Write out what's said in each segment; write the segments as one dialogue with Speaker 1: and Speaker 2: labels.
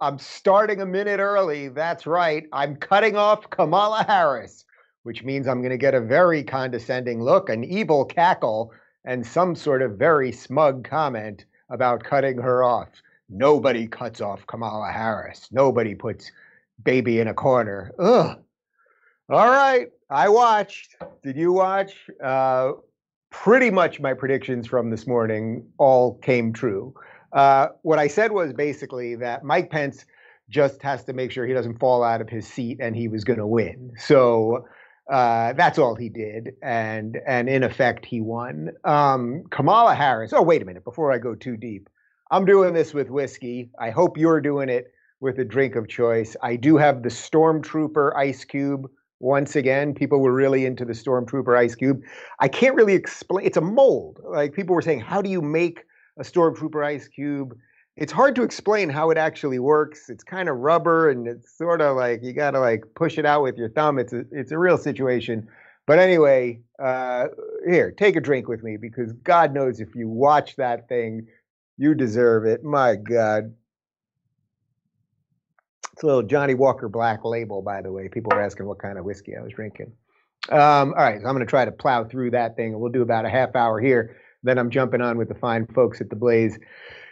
Speaker 1: I'm starting a minute early. That's right. I'm cutting off Kamala Harris, which means I'm going to get a very condescending look, an evil cackle, and some sort of very smug comment about cutting her off. Nobody cuts off Kamala Harris. Nobody puts baby in a corner. Ugh. All right. I watched. Did you watch? Uh, pretty much my predictions from this morning all came true. Uh, what I said was basically that Mike Pence just has to make sure he doesn't fall out of his seat and he was going to win. So uh, that's all he did, and and in effect he won. Um, Kamala Harris. Oh wait a minute! Before I go too deep, I'm doing this with whiskey. I hope you're doing it with a drink of choice. I do have the Stormtrooper Ice Cube. Once again, people were really into the Stormtrooper Ice Cube. I can't really explain. It's a mold. Like people were saying, how do you make a Stormtrooper Ice Cube? It's hard to explain how it actually works. It's kind of rubber, and it's sort of like you got to like push it out with your thumb. It's a it's a real situation. But anyway, uh, here, take a drink with me because God knows if you watch that thing, you deserve it. My God. It's a little Johnnie Walker Black label, by the way. People were asking what kind of whiskey I was drinking. Um, all right, so I'm going to try to plow through that thing. We'll do about a half hour here. Then I'm jumping on with the fine folks at the Blaze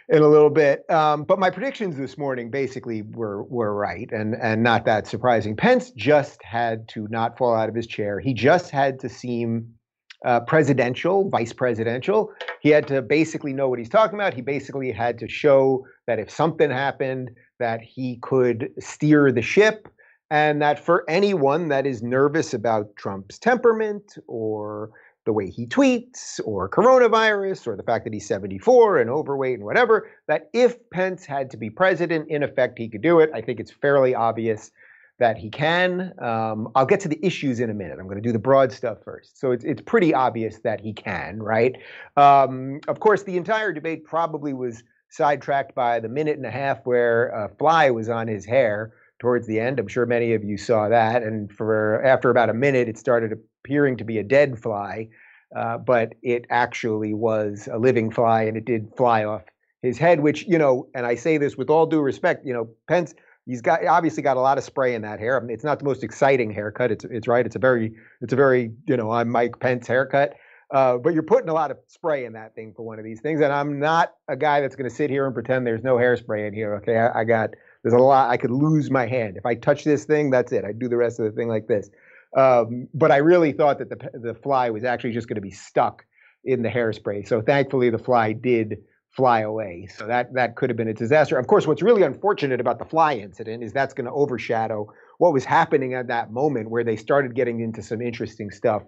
Speaker 1: in a little bit. Um, but my predictions this morning basically were were right, and and not that surprising. Pence just had to not fall out of his chair. He just had to seem uh, presidential, vice presidential. He had to basically know what he's talking about. He basically had to show that if something happened, that he could steer the ship, and that for anyone that is nervous about Trump's temperament or the way he tweets or coronavirus or the fact that he's 74 and overweight and whatever, that if Pence had to be president, in effect, he could do it. I think it's fairly obvious that he can. Um, I'll get to the issues in a minute. I'm going to do the broad stuff first. So it's, it's pretty obvious that he can, right? Um, of course, the entire debate probably was sidetracked by the minute and a half where a fly was on his hair towards the end. I'm sure many of you saw that. And for after about a minute, it started appearing to be a dead fly, uh, but it actually was a living fly, and it did fly off his head. Which you know, and I say this with all due respect, you know, Pence. He's got obviously got a lot of spray in that hair. I mean, it's not the most exciting haircut. It's it's right. It's a very it's a very you know I'm Mike Pence haircut. Uh, but you're putting a lot of spray in that thing for one of these things, and I'm not a guy that's going to sit here and pretend there's no hairspray in here. Okay, I, I got there's a lot. I could lose my hand if I touch this thing. That's it. I do the rest of the thing like this. Um, but I really thought that the the fly was actually just going to be stuck in the hairspray. So thankfully, the fly did fly away. So that that could have been a disaster. Of course, what's really unfortunate about the fly incident is that's going to overshadow what was happening at that moment, where they started getting into some interesting stuff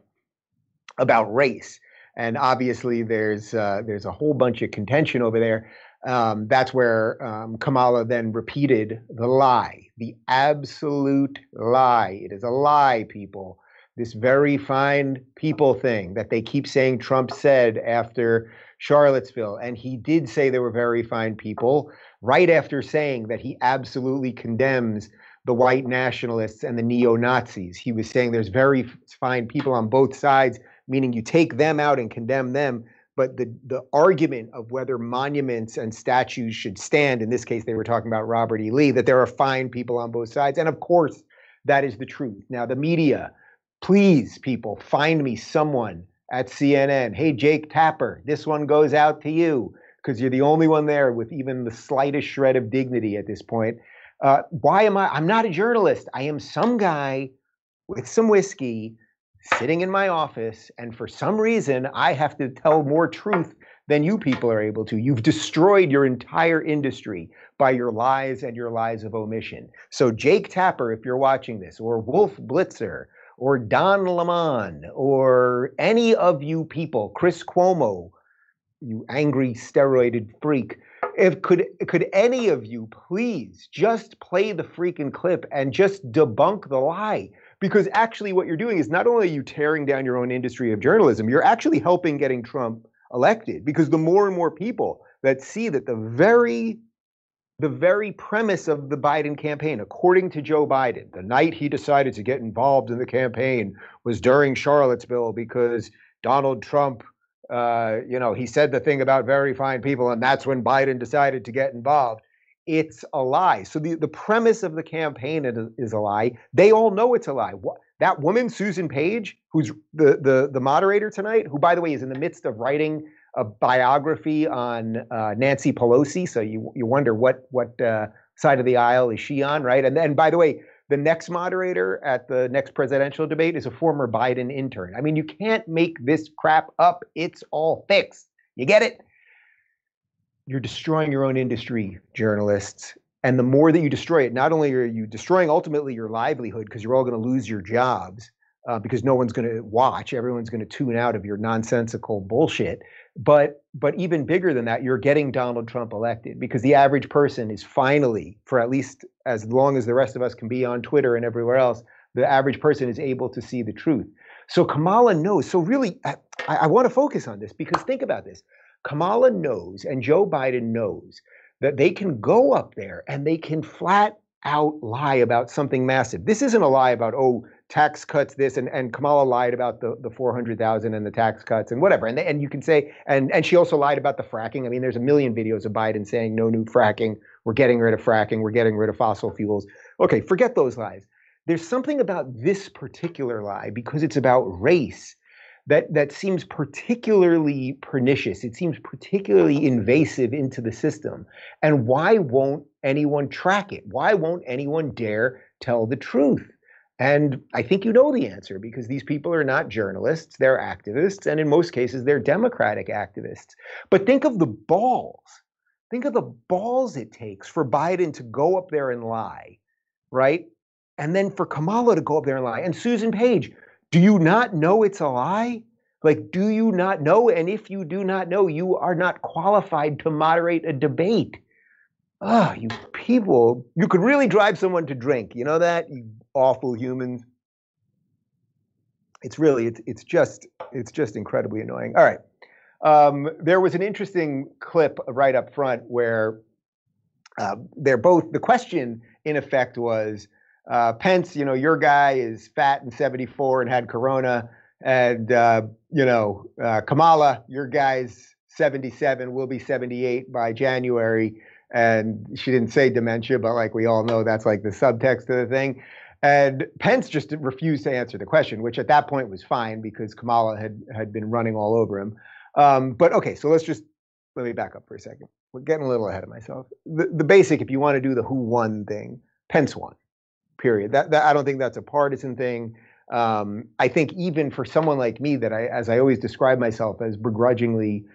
Speaker 1: about race. And obviously, there's uh, there's a whole bunch of contention over there. Um, that's where um, Kamala then repeated the lie, the absolute lie. It is a lie, people. This very fine people thing that they keep saying Trump said after Charlottesville. And he did say they were very fine people right after saying that he absolutely condemns the white nationalists and the neo Nazis. He was saying there's very fine people on both sides meaning you take them out and condemn them. But the, the argument of whether monuments and statues should stand, in this case, they were talking about Robert E. Lee, that there are fine people on both sides. And of course, that is the truth. Now, the media, please, people, find me someone at CNN. Hey, Jake Tapper, this one goes out to you because you're the only one there with even the slightest shred of dignity at this point. Uh, why am I? I'm not a journalist. I am some guy with some whiskey sitting in my office, and for some reason, I have to tell more truth than you people are able to. You've destroyed your entire industry by your lies and your lies of omission. So, Jake Tapper, if you're watching this, or Wolf Blitzer, or Don Lemon, or any of you people, Chris Cuomo, you angry steroided freak. If could could any of you please just play the freaking clip and just debunk the lie? Because actually what you're doing is not only are you tearing down your own industry of journalism, you're actually helping getting Trump elected because the more and more people that see that the very the very premise of the Biden campaign, according to Joe Biden, the night he decided to get involved in the campaign was during Charlottesville because Donald Trump, uh, you know, he said the thing about very fine people, and that's when Biden decided to get involved. It's a lie. So the, the premise of the campaign is, a lie. They all know it's a lie. What, that woman, Susan Page, who's the, the, the moderator tonight, who, by the way, is in the midst of writing a biography on uh, Nancy Pelosi. So you, you wonder what, what uh, side of the aisle is she on, right? And then, by the way, the next moderator at the next presidential debate is a former Biden intern. I mean, you can't make this crap up. It's all fixed. You get it? You're destroying your own industry, journalists. And the more that you destroy it, not only are you destroying ultimately your livelihood because you're all going to lose your jobs uh, because no one's going to watch, everyone's going to tune out of your nonsensical bullshit. But but even bigger than that, you're getting Donald Trump elected because the average person is finally, for at least as long as the rest of us can be on Twitter and everywhere else, the average person is able to see the truth. So Kamala knows. So really, I, I want to focus on this because think about this. Kamala knows and Joe Biden knows that they can go up there and they can flat out lie about something massive. This isn't a lie about, oh, tax cuts this and, and Kamala lied about the, the 400,000 and the tax cuts and whatever. And, they, and you can say, and, and she also lied about the fracking. I mean, there's a million videos of Biden saying no new fracking. We're getting rid of fracking. We're getting rid of fossil fuels. Okay, forget those lies. There's something about this particular lie because it's about race that that seems particularly pernicious. It seems particularly invasive into the system. And why won't anyone track it? Why won't anyone dare tell the truth? And I think you know the answer because these people are not journalists, they're activists, and in most cases, they're Democratic activists. But think of the balls. Think of the balls it takes for Biden to go up there and lie, right? And then for Kamala to go up there and lie. And Susan Page, do you not know it's a lie? Like, do you not know? And if you do not know, you are not qualified to moderate a debate. Oh, you people, you could really drive someone to drink. You know that? You awful humans. It's really, it's, it's just, it's just incredibly annoying. All right. Um, there was an interesting clip right up front where uh, they're both, the question in effect was, uh, Pence, you know, your guy is fat and 74 and had corona. And, uh, you know, uh, Kamala, your guy's 77, will be 78 by January. And she didn't say dementia, but like we all know, that's like the subtext of the thing. And Pence just refused to answer the question, which at that point was fine because Kamala had had been running all over him. Um, but okay, so let's just let me back up for a second. We're getting a little ahead of myself. The, the basic, if you want to do the who won thing, Pence won period. That, that I don't think that's a partisan thing. Um, I think even for someone like me, that I, as I always describe myself as begrudgingly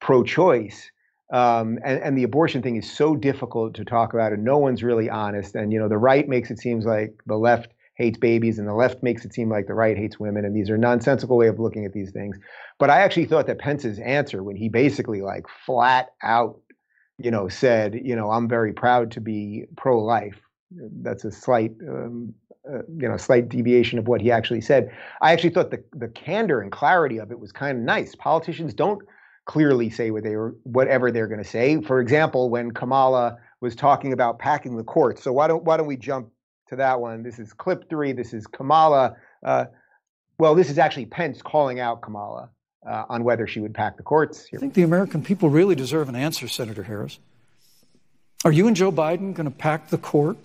Speaker 1: pro-choice, um, and, and, the abortion thing is so difficult to talk about, and no one's really honest. And you know, the right makes it seem like the left hates babies, and the left makes it seem like the right hates women, and these are nonsensical way of looking at these things. But I actually thought that Pence's answer, when he basically like flat out, you know, said, you know, I'm very proud to be pro-life, that's a slight um, uh, you know slight deviation of what he actually said. I actually thought the the candor and clarity of it was kind of nice. Politicians don't clearly say what they were whatever they're going to say. For example, when Kamala was talking about packing the courts. So why don't why don't we jump to that one? This is clip three. This is Kamala. Uh, well, this is actually Pence calling out Kamala uh, on whether she would pack the courts.
Speaker 2: Here. I think the American people really deserve an answer, Senator Harris. Are you and Joe Biden going to pack the court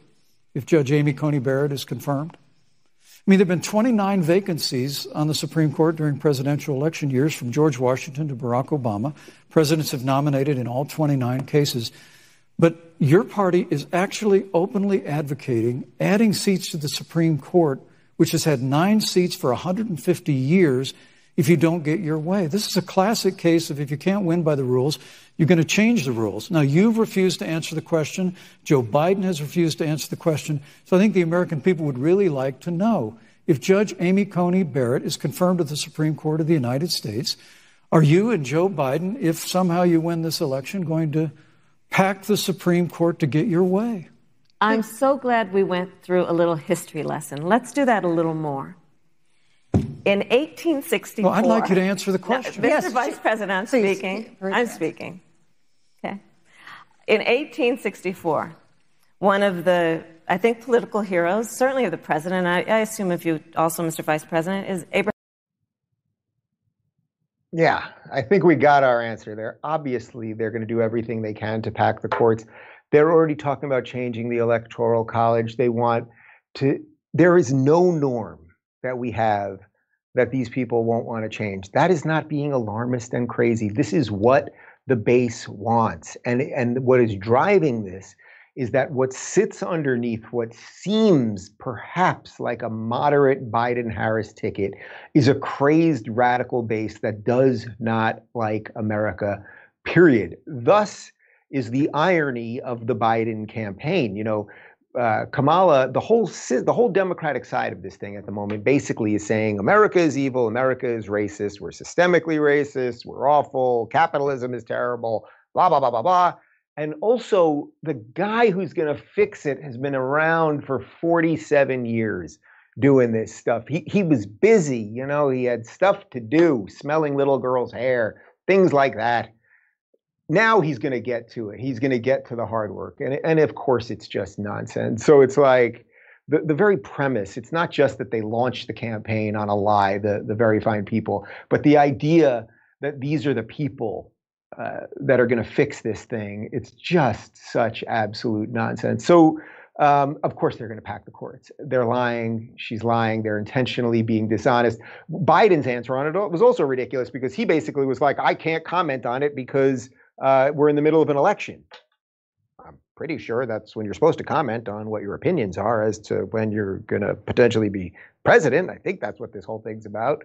Speaker 2: if Judge Amy Coney Barrett is confirmed. I mean, there have been 29 vacancies on the Supreme Court during presidential election years from George Washington to Barack Obama. Presidents have nominated in all 29 cases. But your party is actually openly advocating adding seats to the Supreme Court, which has had nine seats for 150 years, if you don't get your way. This is a classic case of if you can't win by the rules, you're going to change the rules. Now, you've refused to answer the question. Joe Biden has refused to answer the question. So I think the American people would really like to know if Judge Amy Coney Barrett is confirmed to the Supreme Court of the United States, are you and Joe Biden, if somehow you win this election, going to pack the Supreme Court to get your way?
Speaker 3: I'm so glad we went through a little history lesson. Let's do that a little more. In 1864.
Speaker 2: Well, I'd like you to answer the question.
Speaker 3: Mr. Yes. Vice President, I'm speaking. I'm speaking. Okay. In 1864, one of the, I think, political heroes, certainly of the president, I, I assume if you also, Mr. Vice President, is Abraham.
Speaker 1: Yeah, I think we got our answer there. Obviously, they're going to do everything they can to pack the courts. They're already talking about changing the electoral college. They want to, there is no norm that we have that these people won't want to change. That is not being alarmist and crazy. This is what the base wants. And, and what is driving this is that what sits underneath what seems perhaps like a moderate Biden Harris ticket is a crazed radical base that does not like America, period. Thus is the irony of the Biden campaign. You know, uh, Kamala, the whole the whole Democratic side of this thing at the moment basically is saying America is evil, America is racist, we're systemically racist, we're awful, capitalism is terrible, blah blah blah blah blah. And also, the guy who's going to fix it has been around for 47 years doing this stuff. He he was busy, you know, he had stuff to do, smelling little girls' hair, things like that now he's going to get to it. He's going to get to the hard work. And, and of course, it's just nonsense. So it's like the, the very premise, it's not just that they launched the campaign on a lie, the, the very fine people, but the idea that these are the people uh, that are going to fix this thing, it's just such absolute nonsense. So, um, of course, they're going to pack the courts. They're lying. She's lying. They're intentionally being dishonest. Biden's answer on it was also ridiculous because he basically was like, I can't comment on it because uh, we're in the middle of an election. I'm pretty sure that's when you're supposed to comment on what your opinions are as to when you're going to potentially be president. I think that's what this whole thing's about.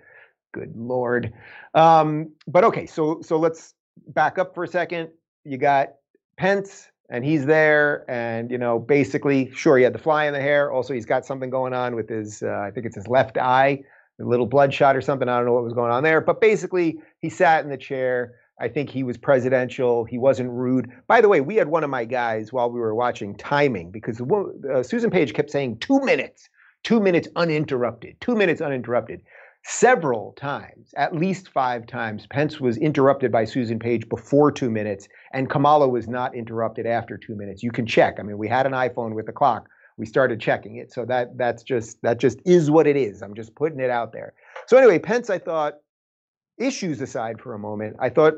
Speaker 1: Good lord. Um, but okay, so so let's back up for a second. You got Pence, and he's there, and you know, basically, sure, he had the fly in the hair. Also, he's got something going on with his, uh, I think it's his left eye, a little bloodshot or something. I don't know what was going on there, but basically, he sat in the chair I think he was presidential. He wasn't rude. By the way, we had one of my guys while we were watching timing because uh, Susan Page kept saying two minutes, two minutes uninterrupted, two minutes uninterrupted. Several times, at least five times, Pence was interrupted by Susan Page before two minutes, and Kamala was not interrupted after two minutes. You can check. I mean, we had an iPhone with the clock. We started checking it, so that that's just that just is what it is. I'm just putting it out there. So anyway, Pence, I thought issues aside for a moment, I thought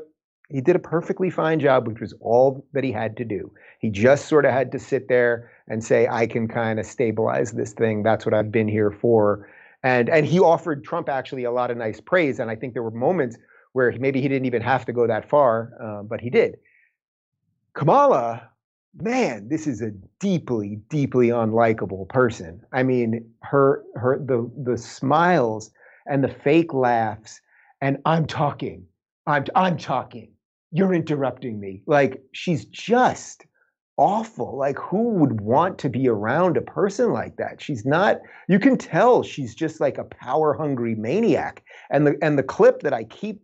Speaker 1: he did a perfectly fine job, which was all that he had to do. He just sort of had to sit there and say, I can kind of stabilize this thing. That's what I've been here for. And, and he offered Trump actually a lot of nice praise. And I think there were moments where maybe he didn't even have to go that far, uh, but he did. Kamala, man, this is a deeply, deeply unlikable person. I mean, her, her, the, the smiles and the fake laughs and I'm talking. I'm I'm talking. You're interrupting me. Like she's just awful. Like who would want to be around a person like that? She's not you can tell she's just like a power hungry maniac. And the and the clip that I keep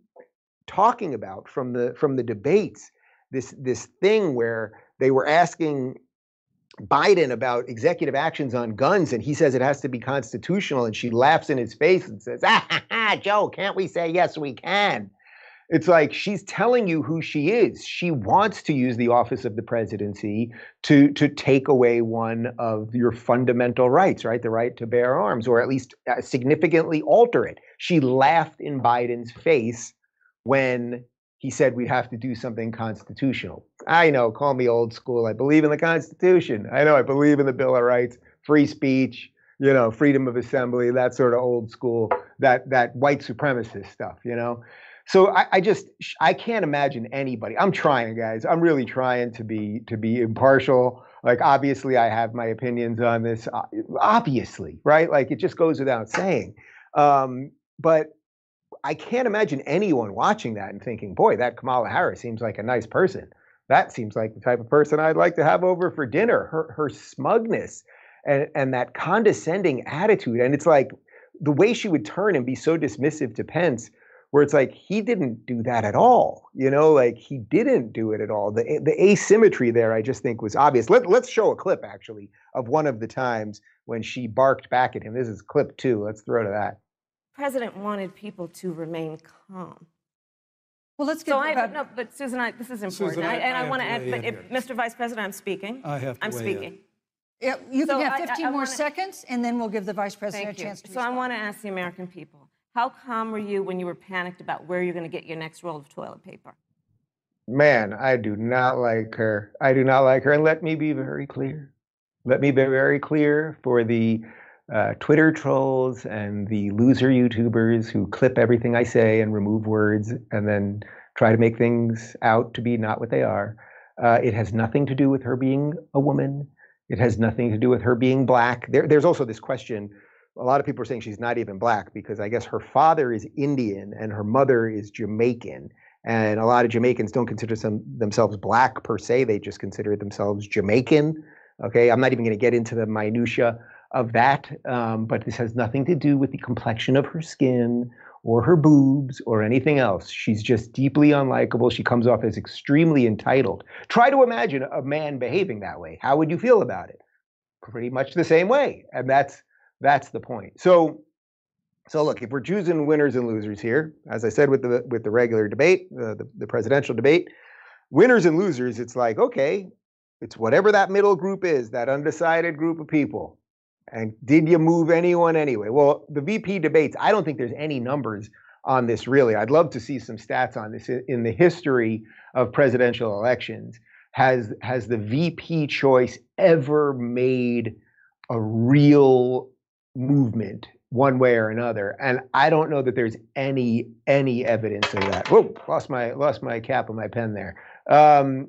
Speaker 1: talking about from the from the debates, this this thing where they were asking Biden about executive actions on guns, and he says it has to be constitutional, and she laughs in his face and says, "Ah, ha, ha, Joe, can't we say yes, we can?" It's like she's telling you who she is. She wants to use the office of the presidency to to take away one of your fundamental rights, right? The right to bear arms, or at least uh, significantly alter it. She laughed in Biden's face when he said we'd have to do something constitutional. I know, call me old school. I believe in the Constitution. I know, I believe in the Bill of Rights, free speech, you know, freedom of assembly, that sort of old school, that that white supremacist stuff, you know. So I, I just I can't imagine anybody. I'm trying, guys. I'm really trying to be to be impartial. Like obviously, I have my opinions on this. Obviously, right? Like it just goes without saying. Um, but I can't imagine anyone watching that and thinking, boy, that Kamala Harris seems like a nice person. That seems like the type of person I'd like to have over for dinner. Her, her smugness and, and that condescending attitude. And it's like the way she would turn and be so dismissive to Pence, where it's like he didn't do that at all. You know, like he didn't do it at all. The, the asymmetry there, I just think, was obvious. Let, let's show a clip, actually, of one of the times when she barked back at him. This is clip two. Let's throw to that
Speaker 3: president wanted people to remain calm.
Speaker 4: Well, let's get.
Speaker 3: So I, no, but Susan, I, this is important,
Speaker 2: Susan, I,
Speaker 3: and
Speaker 2: I,
Speaker 3: I, want to add. But
Speaker 2: if,
Speaker 3: Mr. Vice President, I'm speaking.
Speaker 2: I have to
Speaker 3: I'm
Speaker 2: weigh
Speaker 3: speaking.
Speaker 2: In.
Speaker 4: Yeah, you
Speaker 3: so
Speaker 4: can have 15
Speaker 3: I,
Speaker 4: more
Speaker 3: wanna,
Speaker 4: seconds, and then we'll give the Vice President a chance
Speaker 3: you.
Speaker 4: to
Speaker 3: So
Speaker 4: respond.
Speaker 3: I want to ask the American people: How calm were you when you were panicked about where you're going to get your next roll of toilet paper?
Speaker 1: man, I do not like her. I do not like her. And let me be very clear. Let me be very clear for the uh, Twitter trolls and the loser YouTubers who clip everything I say and remove words and then try to make things out to be not what they are. Uh, it has nothing to do with her being a woman. It has nothing to do with her being black. There, there's also this question. A lot of people are saying she's not even black because I guess her father is Indian and her mother is Jamaican. And a lot of Jamaicans don't consider some, themselves black per se. They just consider themselves Jamaican. Okay, I'm not even going to get into the minutia of that, um, but this has nothing to do with the complexion of her skin or her boobs or anything else. She's just deeply unlikable. She comes off as extremely entitled. Try to imagine a man behaving that way. How would you feel about it? Pretty much the same way, and that's that's the point. So, so look, if we're choosing winners and losers here, as I said with the with the regular debate, uh, the, the presidential debate, winners and losers, it's like okay, it's whatever that middle group is, that undecided group of people. And did you move anyone anyway? Well, the VP debates, I don't think there's any numbers on this really. I'd love to see some stats on this in the history of presidential elections. Has has the VP choice ever made a real movement one way or another? And I don't know that there's any any evidence of that. Whoa, lost my lost my cap and my pen there. Um,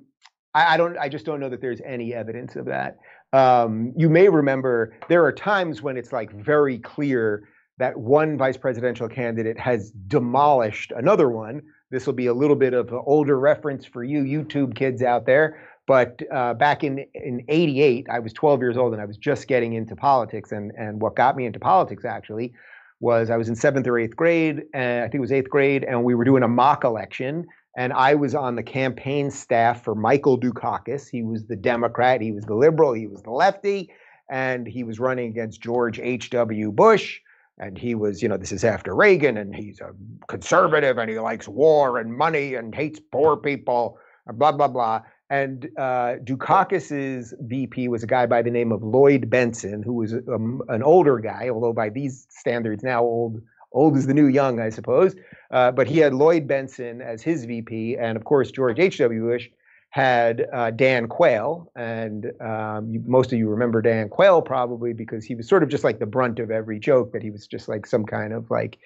Speaker 1: I, I don't. I just don't know that there's any evidence of that. Um, you may remember there are times when it's like very clear that one vice presidential candidate has demolished another one. This will be a little bit of an older reference for you YouTube kids out there. But uh, back in in '88, I was 12 years old and I was just getting into politics. And and what got me into politics actually was I was in seventh or eighth grade, and I think it was eighth grade, and we were doing a mock election and I was on the campaign staff for Michael Dukakis. He was the Democrat, he was the liberal, he was the lefty, and he was running against George H.W. Bush. And he was, you know, this is after Reagan, and he's a conservative, and he likes war and money and hates poor people, blah blah blah. And uh, Dukakis's VP was a guy by the name of Lloyd Bentsen, who was um, an older guy, although by these standards now old old is the new young, I suppose. Uh, but he had Lloyd Bentsen as his VP, and of course George H.W. Bush had uh, Dan Quayle, and um, you, most of you remember Dan Quayle probably because he was sort of just like the brunt of every joke. That he was just like some kind of like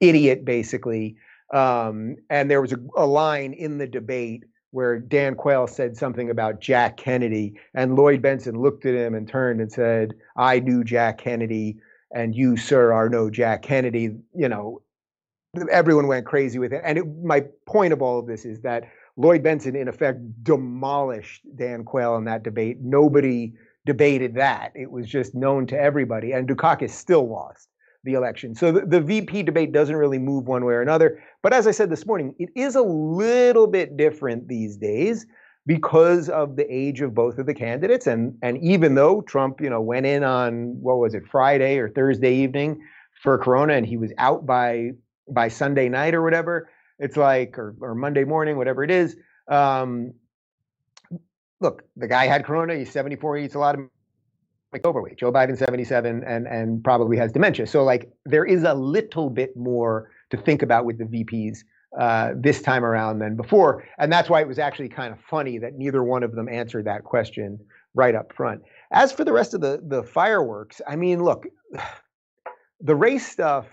Speaker 1: idiot, basically. Um, and there was a, a line in the debate where Dan Quayle said something about Jack Kennedy, and Lloyd Bentsen looked at him and turned and said, "I knew Jack Kennedy." And you, sir, are no Jack Kennedy. You know, everyone went crazy with it. And it, my point of all of this is that Lloyd Bentsen, in effect, demolished Dan Quayle in that debate. Nobody debated that. It was just known to everybody. And Dukakis still lost the election. So the, the, VP debate doesn't really move one way or another. But as I said this morning, it is a little bit different these days because of the age of both of the candidates. And and even though Trump, you know, went in on what was it, Friday or Thursday evening for Corona, and he was out by by Sunday night or whatever, it's like or or Monday morning, whatever it is. Um, look, the guy had Corona. He's 74. He eats a lot of overweight. Joe Biden 77 and and probably has dementia. So like there is a little bit more to think about with the VPs uh, this time around than before. And that's why it was actually kind of funny that neither one of them answered that question right up front. As for the rest of the, the fireworks, I mean, look, the race stuff,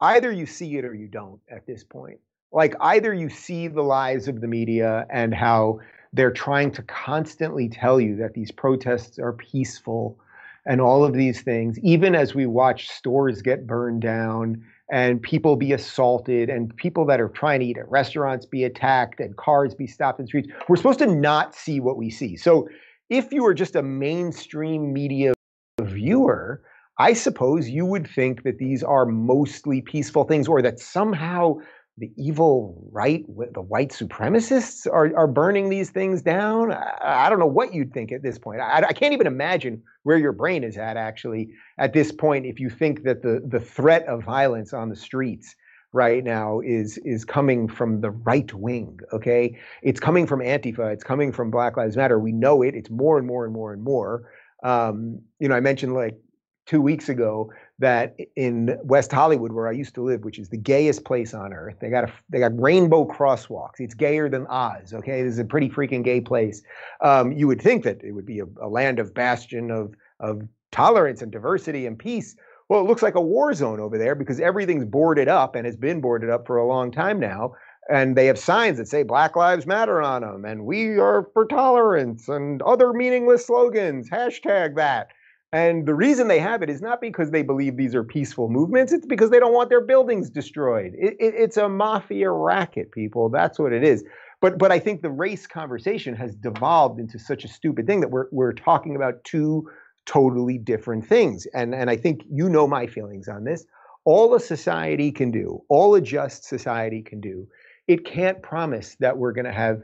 Speaker 1: either you see it or you don't at this point. Like, either you see the lies of the media and how they're trying to constantly tell you that these protests are peaceful and all of these things, even as we watch stores get burned down and people be assaulted and people that are trying to eat at restaurants be attacked and cars be stopped in streets. We're supposed to not see what we see. So if you are just a mainstream media viewer, I suppose you would think that these are mostly peaceful things or that somehow the evil right, the white supremacists are, are burning these things down. I, I don't know what you'd think at this point. I, I, can't even imagine where your brain is at actually at this point if you think that the, the threat of violence on the streets right now is is coming from the right wing okay it's coming from antifa it's coming from black lives matter we know it it's more and more and more and more um, you know i mentioned like two weeks ago that in West Hollywood, where I used to live, which is the gayest place on earth, they got a they got rainbow crosswalks. It's gayer than Oz. Okay, this is a pretty freaking gay place. Um, you would think that it would be a, a land of bastion of of tolerance and diversity and peace. Well, it looks like a war zone over there because everything's boarded up and has been boarded up for a long time now. And they have signs that say Black Lives Matter on them, and we are for tolerance and other meaningless slogans. Hashtag that. And the reason they have it is not because they believe these are peaceful movements, it's because they don't want their buildings destroyed. It, it, it's a mafia racket, people. That's what it is. But, but I think the race conversation has devolved into such a stupid thing that we're, we're talking about two totally different things. And, and I think you know my feelings on this. All a society can do, all a just society can do, it can't promise that we're going to have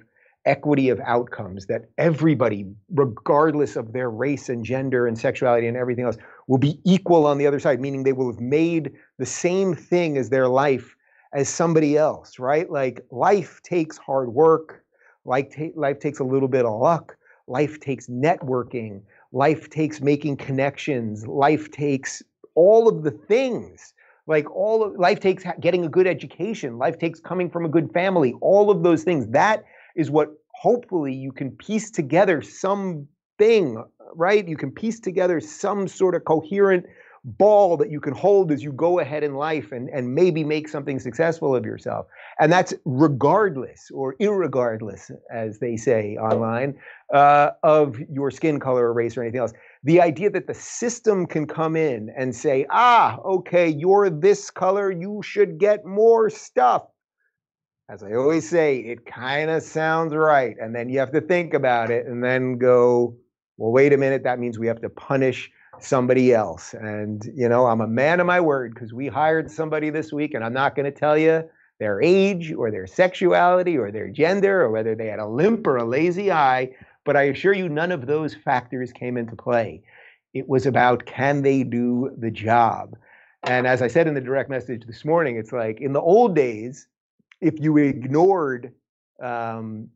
Speaker 1: equity of outcomes, that everybody, regardless of their race and gender and sexuality and everything else, will be equal on the other side, meaning they will have made the same thing as their life as somebody else, right? Like life takes hard work, life, ta- life takes a little bit of luck, life takes networking, life takes making connections, life takes all of the things. Like all of life takes getting a good education, life takes coming from a good family, all of those things. That is what hopefully you can piece together something, right? You can piece together some sort of coherent ball that you can hold as you go ahead in life and, and maybe make something successful of yourself. And that's regardless or irregardless, as they say online, uh, of your skin color or race or anything else. The idea that the system can come in and say, ah, okay, you're this color, you should get more stuff. As I always say, it kind of sounds right. And then you have to think about it and then go, well, wait a minute, that means we have to punish somebody else. And, you know, I'm a man of my word because we hired somebody this week, and I'm not going to tell you their age or their sexuality or their gender or whether they had a limp or a lazy eye. But I assure you, none of those factors came into play. It was about can they do the job? And as I said in the direct message this morning, it's like in the old days, if you ignored um,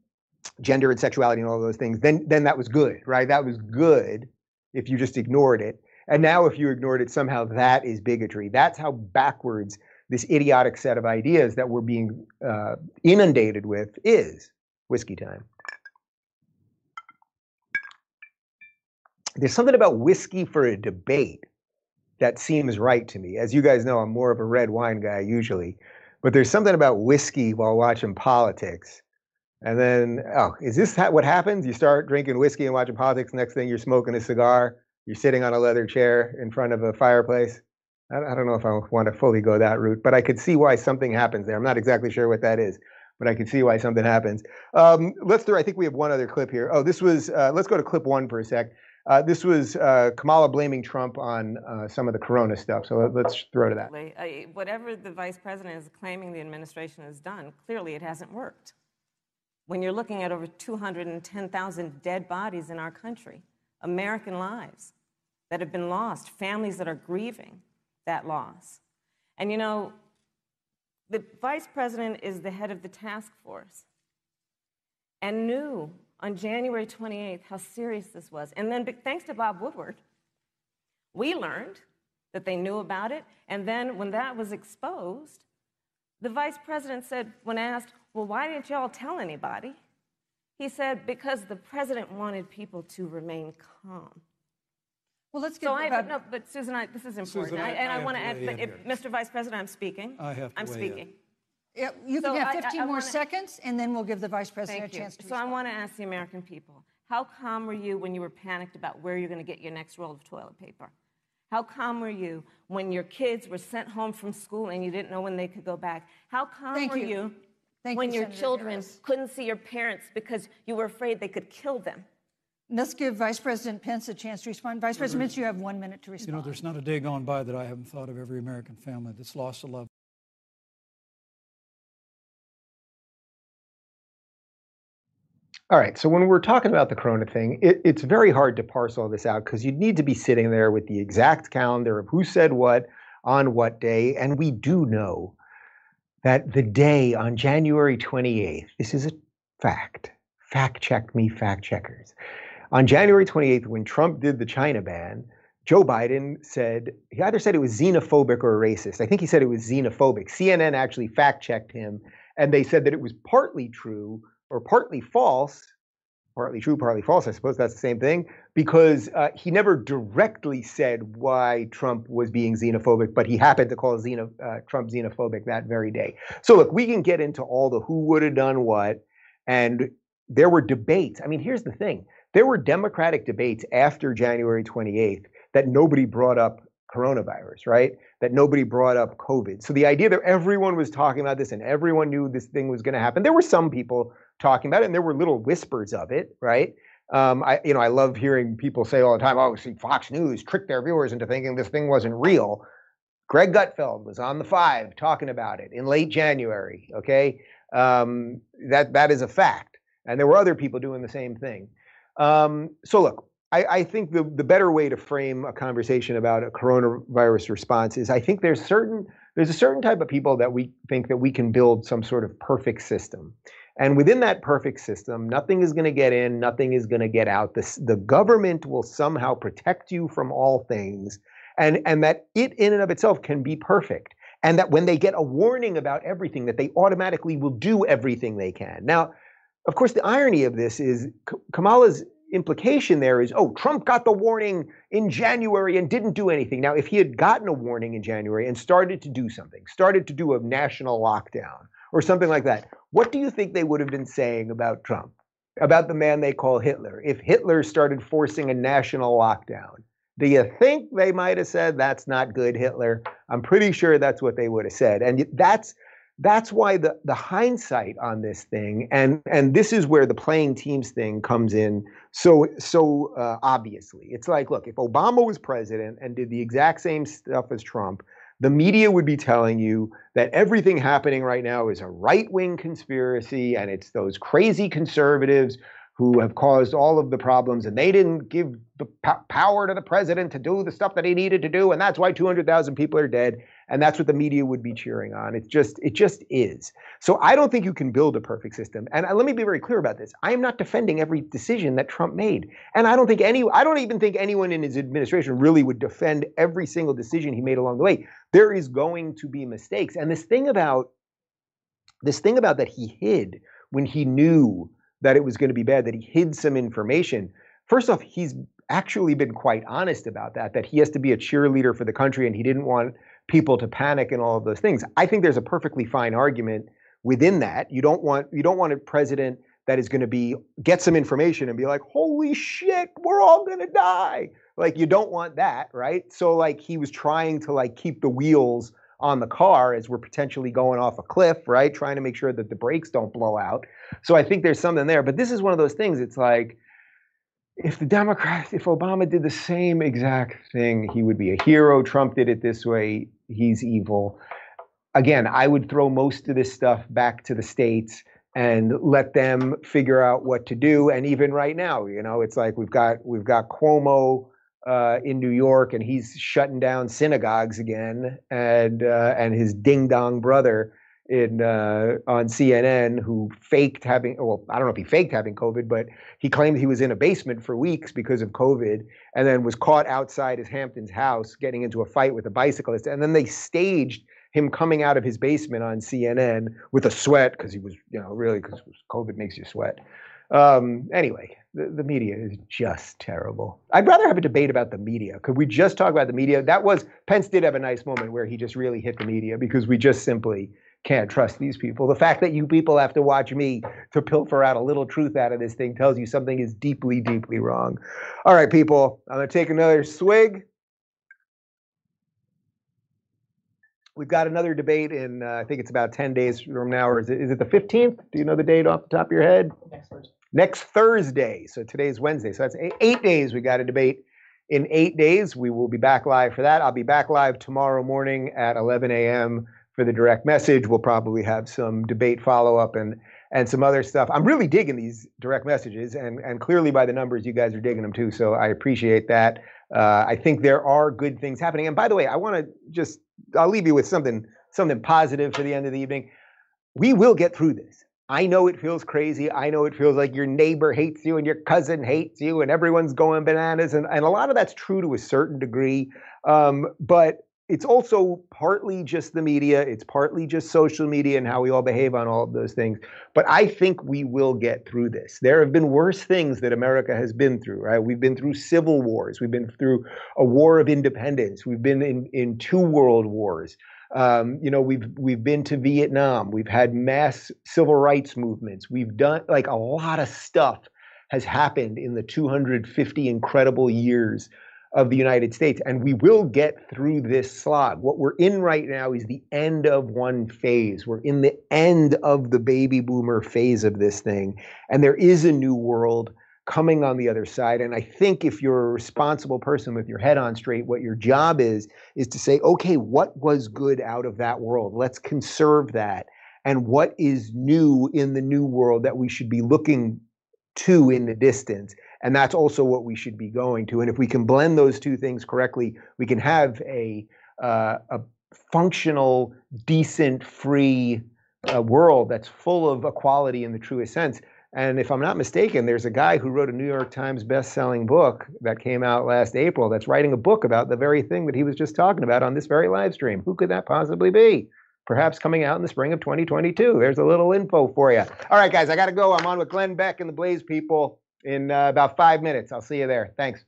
Speaker 1: gender and sexuality and all those things, then then that was good, right? That was good if you just ignored it. And now, if you ignored it, somehow that is bigotry. That's how backwards this idiotic set of ideas that we're being uh, inundated with is. Whiskey time. There's something about whiskey for a debate that seems right to me. As you guys know, I'm more of a red wine guy usually, but there's something about whiskey while watching politics. And then, oh, is this what happens? You start drinking whiskey and watching politics. Next thing, you're smoking a cigar. You're sitting on a leather chair in front of a fireplace. I, don't know if I want to fully go that route, but I could see why something happens there. I'm not exactly sure what that is, but I can see why something happens. Um, let's do. I think we have one other clip here. Oh, this was. Uh, let's go to clip one for a sec. Uh, this was uh, Kamala blaming Trump on uh, some of the corona stuff. So let, us throw to that.
Speaker 3: Whatever the vice president is claiming the administration has done, clearly it hasn't worked. When you're looking at over 210,000 dead bodies in our country, American lives that have been lost, families that are grieving that loss. And you know, the vice president is the head of the task force and knew on January 28th how serious this was. And then, thanks to Bob Woodward, we learned that they knew about it. And then, when that was exposed, the vice president said, when asked, Well, why didn't y'all tell anybody? He said, Because the president wanted people to remain calm.
Speaker 4: Well, let's get
Speaker 3: so I, but no, but Susan, I, this is important,
Speaker 2: Susan, I,
Speaker 3: I, and I,
Speaker 2: I
Speaker 3: want to add, Mr. Vice President, I'm speaking.
Speaker 2: I have to
Speaker 3: I'm
Speaker 2: weigh
Speaker 3: speaking.
Speaker 2: in.
Speaker 4: Yeah, you
Speaker 3: So
Speaker 4: can have
Speaker 3: I- I-
Speaker 4: 15
Speaker 3: I
Speaker 4: more
Speaker 3: wanna-
Speaker 4: seconds, and then we'll give the vice president
Speaker 3: Thank
Speaker 4: a
Speaker 3: you.
Speaker 4: chance to
Speaker 3: So I want to ask the American people how calm were you when you were panicked about where you're going to get your next roll of toilet paper? How calm were you when your kids were sent home from school and you didn't know when they could go back? How calm
Speaker 4: Thank
Speaker 3: were
Speaker 4: you.
Speaker 3: you,
Speaker 4: Thank
Speaker 3: when
Speaker 4: you,
Speaker 3: your
Speaker 4: Senator
Speaker 3: children
Speaker 4: Harris.
Speaker 3: couldn't see your parents because you were afraid they could kill them?
Speaker 4: Let's give Vice President Pence a chance to respond. Vice President Pence, you have one minute to respond.
Speaker 2: You know, there's not a day gone by that I haven't thought of every American family that's lost a loved
Speaker 1: All right. So when we're talking about the Corona thing, it, it's very hard to parse all this out because you'd need to be sitting there with the exact calendar of who said what on what day. And we do know that the day on January 28th, this is a fact. Fact check me, fact checkers. On January 28th, when Trump did the China ban, Joe Biden said he either said it was xenophobic or racist. I think he said it was xenophobic. CNN actually fact checked him, and they said that it was partly true or partly false. Partly true, partly false. I suppose that's the same thing because uh, he never directly said why Trump was being xenophobic, but he happened to call uh, Trump xenophobic that very day. So look, we can get into all the who would have done what, and there were debates. I mean, here's the thing: there were Democratic debates after January 28th that nobody brought up coronavirus, right? That nobody brought up COVID. So the idea that everyone was talking about this and everyone knew this thing was going to happen, there were some people talking about it, and there were little whispers of it, right? Um, I, you know, I love hearing people say all the time, "Oh, see, Fox News tricked their viewers into thinking this thing wasn't real." Greg Gutfeld was on the Five talking about it in late January. Okay, um, that that is a fact, and there were other people doing the same thing. Um, so look, I, I, think the, the better way to frame a conversation about a coronavirus response is I think there's certain there's a certain type of people that we think that we can build some sort of perfect system. And within that perfect system, nothing is going to get in, nothing is going to get out. This, the government will somehow protect you from all things, and, and that it in and of itself can be perfect. And that when they get a warning about everything, that they automatically will do everything they can. Now, of course, the irony of this is Kamala's implication there is, oh, Trump got the warning in January and didn't do anything. Now, if he had gotten a warning in January and started to do something, started to do a national lockdown or something like that, what do you think they would have been saying about Trump, about the man they call Hitler, if Hitler started forcing a national lockdown? Do you think they might have said that's not good, Hitler? I'm pretty sure that's what they would have said. And that's that's why the the hindsight on this thing and and this is where the playing teams thing comes in so so uh, obviously it's like look if obama was president and did the exact same stuff as trump the media would be telling you that everything happening right now is a right-wing conspiracy and it's those crazy conservatives who have caused all of the problems and they didn't give the power to the president to do the stuff that he needed to do and that's why 200,000 people are dead and that's what the media would be cheering on. It just it just is. So i don't think you can build a perfect system and let me be very clear about this. I am not defending every decision that trump made and i don't think any i don't even think anyone in his administration really would defend every single decision he made along the way. There is going to be mistakes and this thing about this thing about that he hid when he knew that it was going to be bad that he hid some information first off he's actually been quite honest about that that he has to be a cheerleader for the country and he didn't want people to panic and all of those things. I think there's a perfectly fine argument within that. You don't want you don't want a president that is going to be get some information and be like, "Holy shit, we're all going to die." Like you don't want that, right? So like he was trying to like keep the wheels on the car as we're potentially going off a cliff, right? Trying to make sure that the brakes don't blow out. So I think there's something there, but this is one of those things it's like if the Democrats, if Obama did the same exact thing, he would be a hero. Trump did it this way, he's evil. Again, I would throw most of this stuff back to the states and let them figure out what to do. And even right now, you know, it's like we've got we've got Cuomo uh, in New York, and he's shutting down synagogues again, and uh, and his ding dong brother in uh, on CNN who faked having well I don't know if he faked having COVID, but he claimed he was in a basement for weeks because of COVID, and then was caught outside his Hamptons house getting into a fight with a bicyclist, and then they staged him coming out of his basement on CNN with a sweat because he was you know really because COVID makes you sweat. Um, anyway, the, the media is just terrible. I'd rather have a debate about the media. Could we just talk about the media? That was Pence did have a nice moment where he just really hit the media because we just simply can't trust these people. The fact that you people have to watch me to pilfer out a little truth out of this thing tells you something is deeply, deeply wrong. All right, people, I'm going to take another swig. We've got another debate in, uh, I think it's about 10 days from now, or is it, is it the 15th? Do you know the date off the top of your head?
Speaker 5: Next Thursday.
Speaker 1: Next Thursday. So today's Wednesday. So that's eight, days. We got a debate in eight days. We will be back live for that. I'll be back live tomorrow morning at 11 a.m for the direct message. We'll probably have some debate follow up and and some other stuff. I'm really digging these direct messages, and and clearly by the numbers, you guys are digging them too. So I appreciate that. Uh, I think there are good things happening. And by the way, I want to just I'll leave you with something something positive for the end of the evening. We will get through this. I know it feels crazy. I know it feels like your neighbor hates you and your cousin hates you and everyone's going bananas. And, and a lot of that's true to a certain degree. Um, but it's also partly just the media, it's partly just social media and how we all behave on all of those things. But I think we will get through this. There have been worse things that America has been through, right? We've been through civil wars, we've been through a war of independence, we've been in, in two world wars. Um, you know, we've we've been to Vietnam, we've had mass civil rights movements, we've done like a lot of stuff has happened in the 250 incredible years of the United States. And we will get through this slog. What we're in right now is the end of one phase. We're in the end of the baby boomer phase of this thing. And there is a new world coming on the other side. And I think if you're a responsible person with your head on straight, what your job is, is to say, okay, what was good out of that world? Let's conserve that. And what is new in the new world that we should be looking to in the distance? and that's also what we should be going to. And if we can blend those two things correctly, we can have a uh, a functional, decent, free uh, world that's full of equality in the truest sense. And if I'm not mistaken, there's a guy who wrote a New York Times best-selling book that came out last April that's writing a book about the very thing that he was just talking about on this very live stream. Who could that possibly be? Perhaps coming out in the spring of 2022. There's a little info for you. All right, guys, I got to go. I'm on with Glenn Beck and the Blaze people in uh, about five minutes. I'll see you there. Thanks.